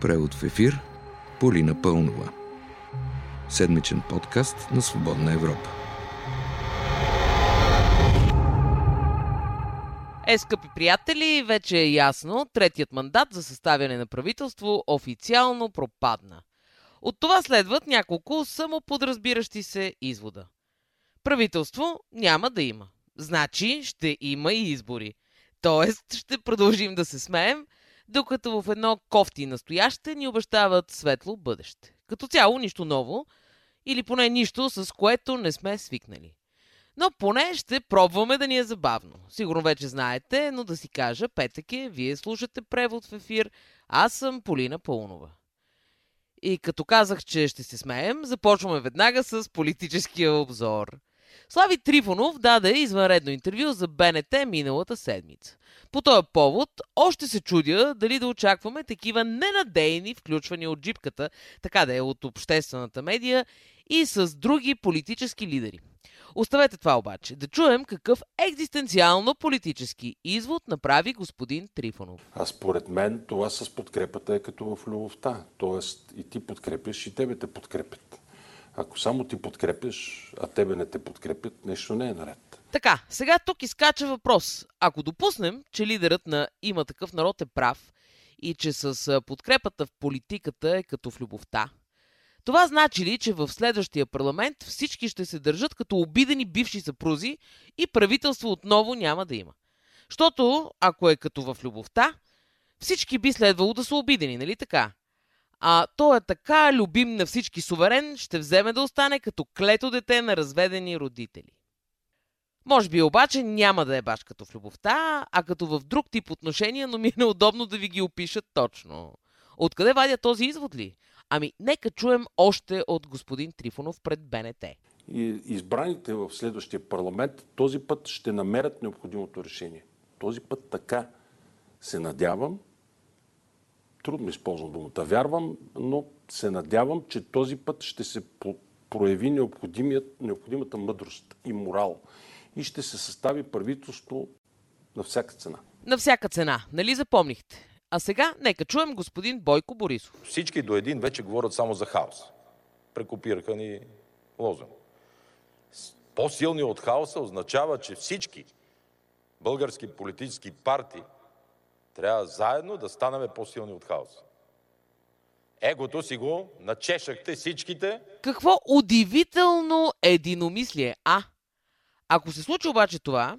Превод в ефир Полина Пълнова. Седмичен подкаст на Свободна Европа. Е, скъпи приятели, вече е ясно, третият мандат за съставяне на правителство официално пропадна. От това следват няколко самоподразбиращи се извода. Правителство няма да има. Значи ще има и избори. Тоест ще продължим да се смеем, докато в едно кофти настояще ни обещават светло бъдеще. Като цяло нищо ново, или поне нищо, с което не сме свикнали. Но поне ще пробваме да ни е забавно. Сигурно вече знаете, но да си кажа, петък е, вие слушате превод в ефир, аз съм Полина Пълнова. И като казах, че ще се смеем, започваме веднага с политическия обзор. Слави Трифонов даде извънредно интервю за БНТ миналата седмица. По този повод още се чудя дали да очакваме такива ненадейни включвания от джипката, така да е от обществената медия и с други политически лидери. Оставете това обаче. Да чуем какъв екзистенциално политически извод направи господин Трифонов. А според мен това с подкрепата е като в любовта. Тоест и ти подкрепяш, и тебе те подкрепят. Ако само ти подкрепяш, а тебе не те подкрепят, нещо не е наред. Така, сега тук изкача въпрос. Ако допуснем, че лидерът на има такъв народ е прав и че с подкрепата в политиката е като в любовта, това значи ли, че в следващия парламент всички ще се държат като обидени бивши съпрузи и правителство отново няма да има? Защото, ако е като в любовта, всички би следвало да са обидени, нали така? А той е така любим на всички суверен, ще вземе да остане като клето дете на разведени родители. Може би обаче няма да е баш като в любовта, а като в друг тип отношения, но ми е неудобно да ви ги опишат точно. Откъде вадя този извод ли? Ами, нека чуем още от господин Трифонов пред БНТ. И избраните в следващия парламент този път ще намерят необходимото решение. Този път така се надявам, трудно използвам думата вярвам, но се надявам, че този път ще се прояви необходимата мъдрост и морал и ще се състави правителство на всяка цена. На всяка цена, нали запомнихте? А сега нека чуем господин Бойко Борисов. Всички до един вече говорят само за хаос. Прекопираха ни лозунг. По-силни от хаоса означава, че всички български политически партии трябва заедно да станаме по-силни от хаоса. Егото си го начешахте всичките. Какво удивително единомислие, а? Ако се случи обаче това,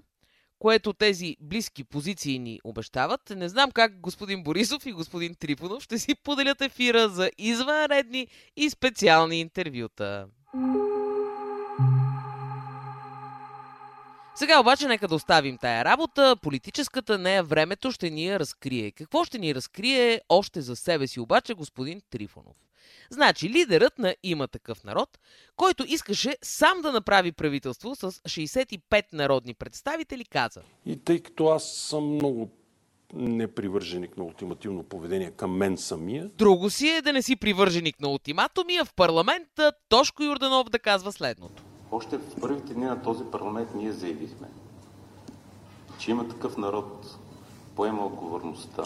което тези близки позиции ни обещават, не знам как господин Борисов и господин Трифонов ще си поделят ефира за извънредни и специални интервюта. Сега обаче нека да оставим тая работа. Политическата нея времето ще ни я разкрие. Какво ще ни разкрие още за себе си обаче господин Трифонов? Значи лидерът на има такъв народ, който искаше сам да направи правителство с 65 народни представители, каза. И тъй като аз съм много непривърженик на ултимативно поведение към мен самия. Друго си е да не си привърженик на ултиматуми, а в парламента Тошко Юрданов да казва следното. Още в първите дни на този парламент ние заявихме, че има такъв народ, поема отговорността,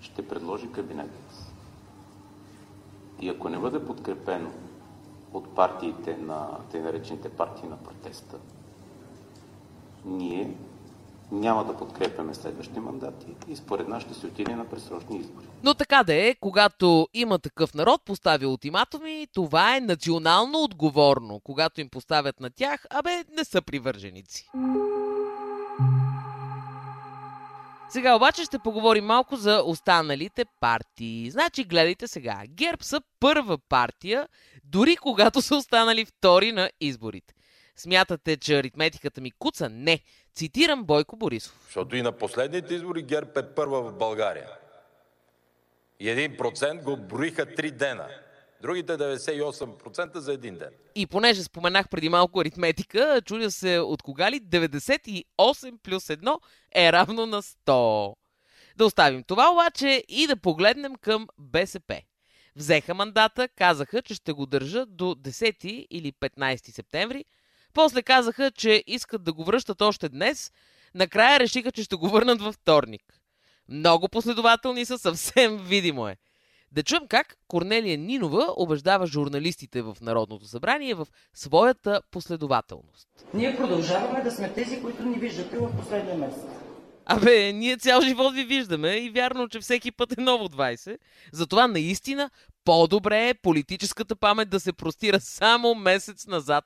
ще предложи кабинет. И ако не бъде подкрепено от партиите на тъй наречените партии на протеста, ние няма да подкрепяме следващи мандати и според нас ще се отиде на пресрочни избори. Но така да е, когато има такъв народ, поставя ултиматуми, това е национално отговорно. Когато им поставят на тях, абе, не са привърженици. Сега обаче ще поговорим малко за останалите партии. Значи, гледайте сега. ГЕРБ са първа партия, дори когато са останали втори на изборите. Смятате, че аритметиката ми куца? Не. Цитирам Бойко Борисов. Защото и на последните избори ГЕРБ е първа в България. И един процент го броиха три дена. Другите 98% за един ден. И понеже споменах преди малко аритметика, чудя се от кога ли 98 плюс 1 е равно на 100. Да оставим това обаче и да погледнем към БСП. Взеха мандата, казаха, че ще го държат до 10 или 15 септември. После казаха, че искат да го връщат още днес. Накрая решиха, че ще го върнат във вторник. Много последователни са, съвсем видимо е. Да чуем как Корнелия Нинова убеждава журналистите в Народното събрание в своята последователност. Ние продължаваме да сме тези, които ни виждате в последния месец. Абе, ние цял живот ви виждаме и вярно, че всеки път е ново 20. Затова наистина по-добре е политическата памет да се простира само месец назад.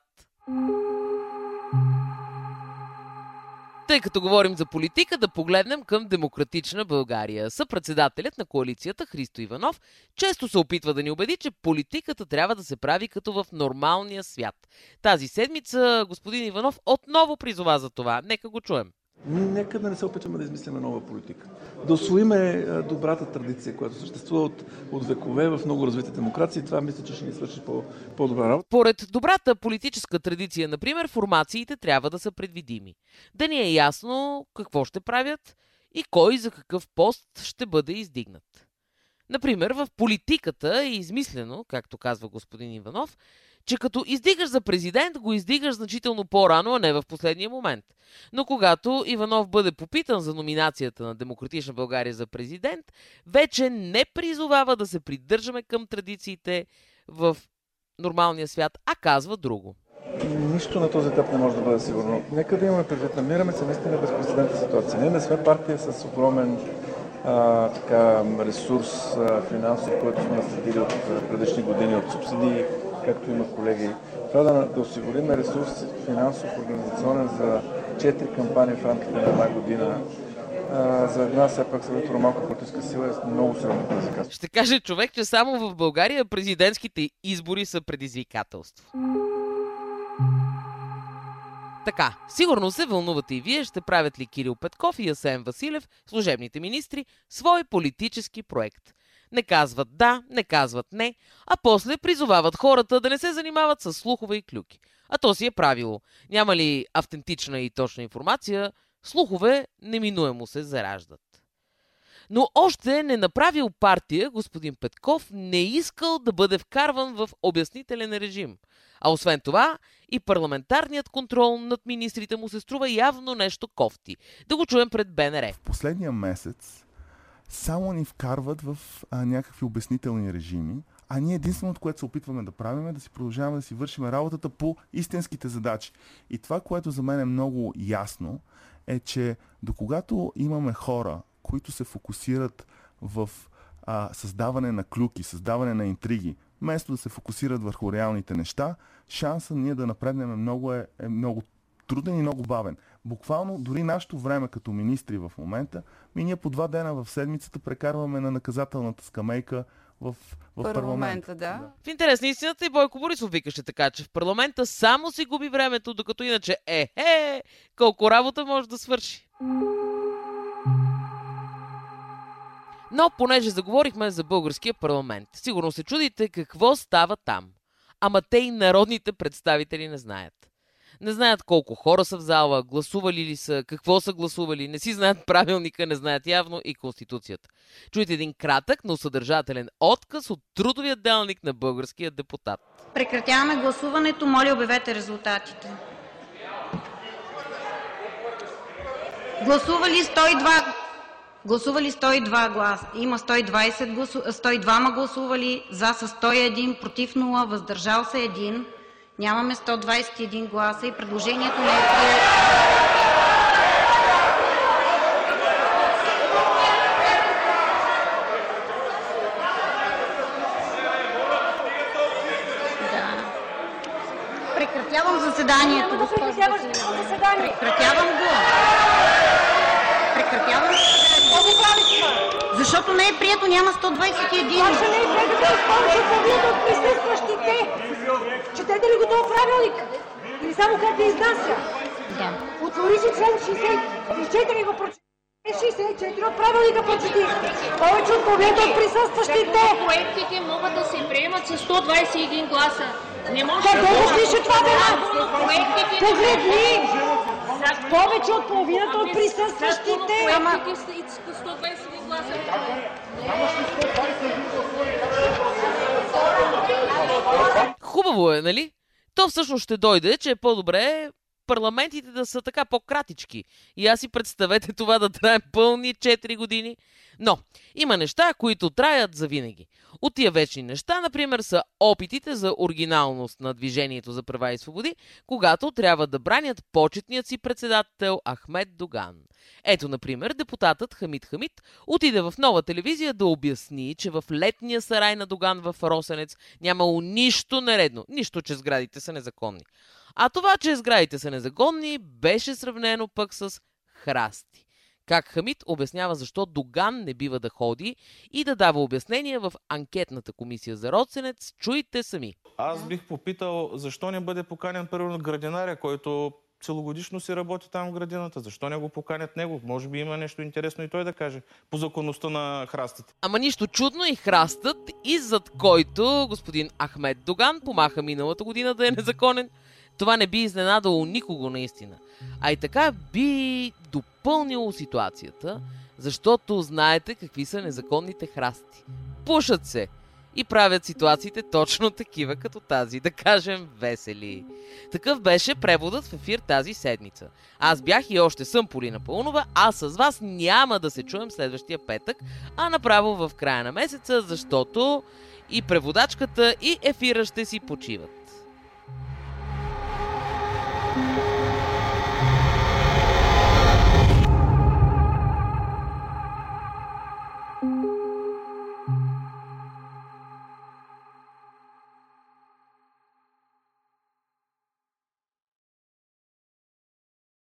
Тъй като говорим за политика, да погледнем към демократична България. Съпредседателят на коалицията Христо Иванов често се опитва да ни убеди, че политиката трябва да се прави като в нормалния свят. Тази седмица господин Иванов отново призова за това. Нека го чуем. Нека да не се опитваме да измисляме нова политика. Да освоиме добрата традиция, която съществува от, от векове в много развити демокрации. Това мисля, че ще ни свърши по, по-добра работа. Поред добрата политическа традиция, например, формациите трябва да са предвидими. Да ни е ясно какво ще правят и кой за какъв пост ще бъде издигнат. Например, в политиката е измислено, както казва господин Иванов, че като издигаш за президент, го издигаш значително по-рано, а не в последния момент. Но когато Иванов бъде попитан за номинацията на Демократична България за президент, вече не призовава да се придържаме към традициите в нормалния свят, а казва друго. Нищо на този етап не може да бъде сигурно. Нека да имаме предвид. Намираме се наистина безпредседентна ситуация. Ние не сме партия с огромен а, така, ресурс а, финансов, който сме наследили от предишни години, от субсидии, както има колеги. Трябва да, да осигурим ресурс финансов, организационен за 4 кампании в рамките на една година. За една все пак съветно малка политическа сила е много сериозно предизвикателство. Ще каже човек, че само в България президентските избори са предизвикателство. Така, сигурно се вълнувате и вие, ще правят ли Кирил Петков и Асен Василев, служебните министри, свой политически проект. Не казват да, не казват не, а после призовават хората да не се занимават с слухове и клюки. А то си е правило. Няма ли автентична и точна информация, слухове неминуемо се зараждат. Но още не направил партия, господин Петков не искал да бъде вкарван в обяснителен режим. А освен това, и парламентарният контрол над министрите му се струва явно нещо кофти. Да го чуем пред БНР. В последния месец само ни вкарват в а, някакви обяснителни режими, а ние единственото, което се опитваме да правим е да си продължаваме да си вършим работата по истинските задачи. И това, което за мен е много ясно, е, че до когато имаме хора, които се фокусират в а, създаване на клюки, създаване на интриги, вместо да се фокусират върху реалните неща, шансът ние да напреднем е много, е, е много труден и много бавен. Буквално дори нашето време като министри в момента, ми ние по два дена в седмицата прекарваме на наказателната скамейка в, в парламента. парламента да. В интерес на истината и Бойко Борисов викаше така, че в парламента само си губи времето, докато иначе е, е, колко работа може да свърши. Но понеже заговорихме за българския парламент, сигурно се чудите какво става там. Ама те и народните представители не знаят. Не знаят колко хора са в зала, гласували ли са, какво са гласували, не си знаят правилника, не знаят явно и Конституцията. Чуйте един кратък, но съдържателен отказ от трудовия делник на българския депутат. Прекратяваме гласуването. Моля, обявете резултатите. Гласували 102 Гласували 102 гласа. Има 120 гласу... 102 гласували, за са 101, против 0, въздържал се 1. Нямаме 121 гласа и предложението не е прието. Прекратявам заседанието, госпожо Прекратявам го. Прекратявам защото не е прието, няма 121. Ваша не е прието, с повече от половината от присъстващите. Четете ли го този правилник? Или само как да изнася? Да. Отвори си член 64 и го прочете. 64 от правилника прочети. Повече от половината от присъстващите. Проектите могат да се приемат с 121 гласа. Не може Къде го пише това, бе? Погледни! Повече от половината от присъстващите. Ама... 121 гласа. Хубаво е, нали? То всъщност ще дойде, че е по-добре парламентите да са така по-кратички. И аз си представете това да трае пълни 4 години. Но има неща, които траят за винаги. От тия вечни неща, например, са опитите за оригиналност на Движението за права и свободи, когато трябва да бранят почетният си председател Ахмед Доган. Ето, например, депутатът Хамид Хамид отиде в нова телевизия да обясни, че в летния сарай на Доган в Росенец нямало нищо нередно, нищо, че сградите са незаконни. А това, че сградите са незаконни, беше сравнено пък с храсти. Как Хамид обяснява защо Доган не бива да ходи и да дава обяснения в анкетната комисия за Росенец, чуйте сами. Аз бих попитал защо не бъде поканен първо градинаря, който целогодишно си работи там в градината. Защо не го поканят него? Може би има нещо интересно и той да каже по законността на храстите. Ама нищо чудно и храстът, и зад който господин Ахмед Доган помаха миналата година да е незаконен. Това не би изненадало никого наистина. А и така би допълнило ситуацията, защото знаете какви са незаконните храсти. Пушат се и правят ситуациите точно такива като тази, да кажем весели. Такъв беше преводът в ефир тази седмица. Аз бях и още съм Полина Пълнова, а с вас няма да се чуем следващия петък, а направо в края на месеца, защото и преводачката и ефира ще си почиват.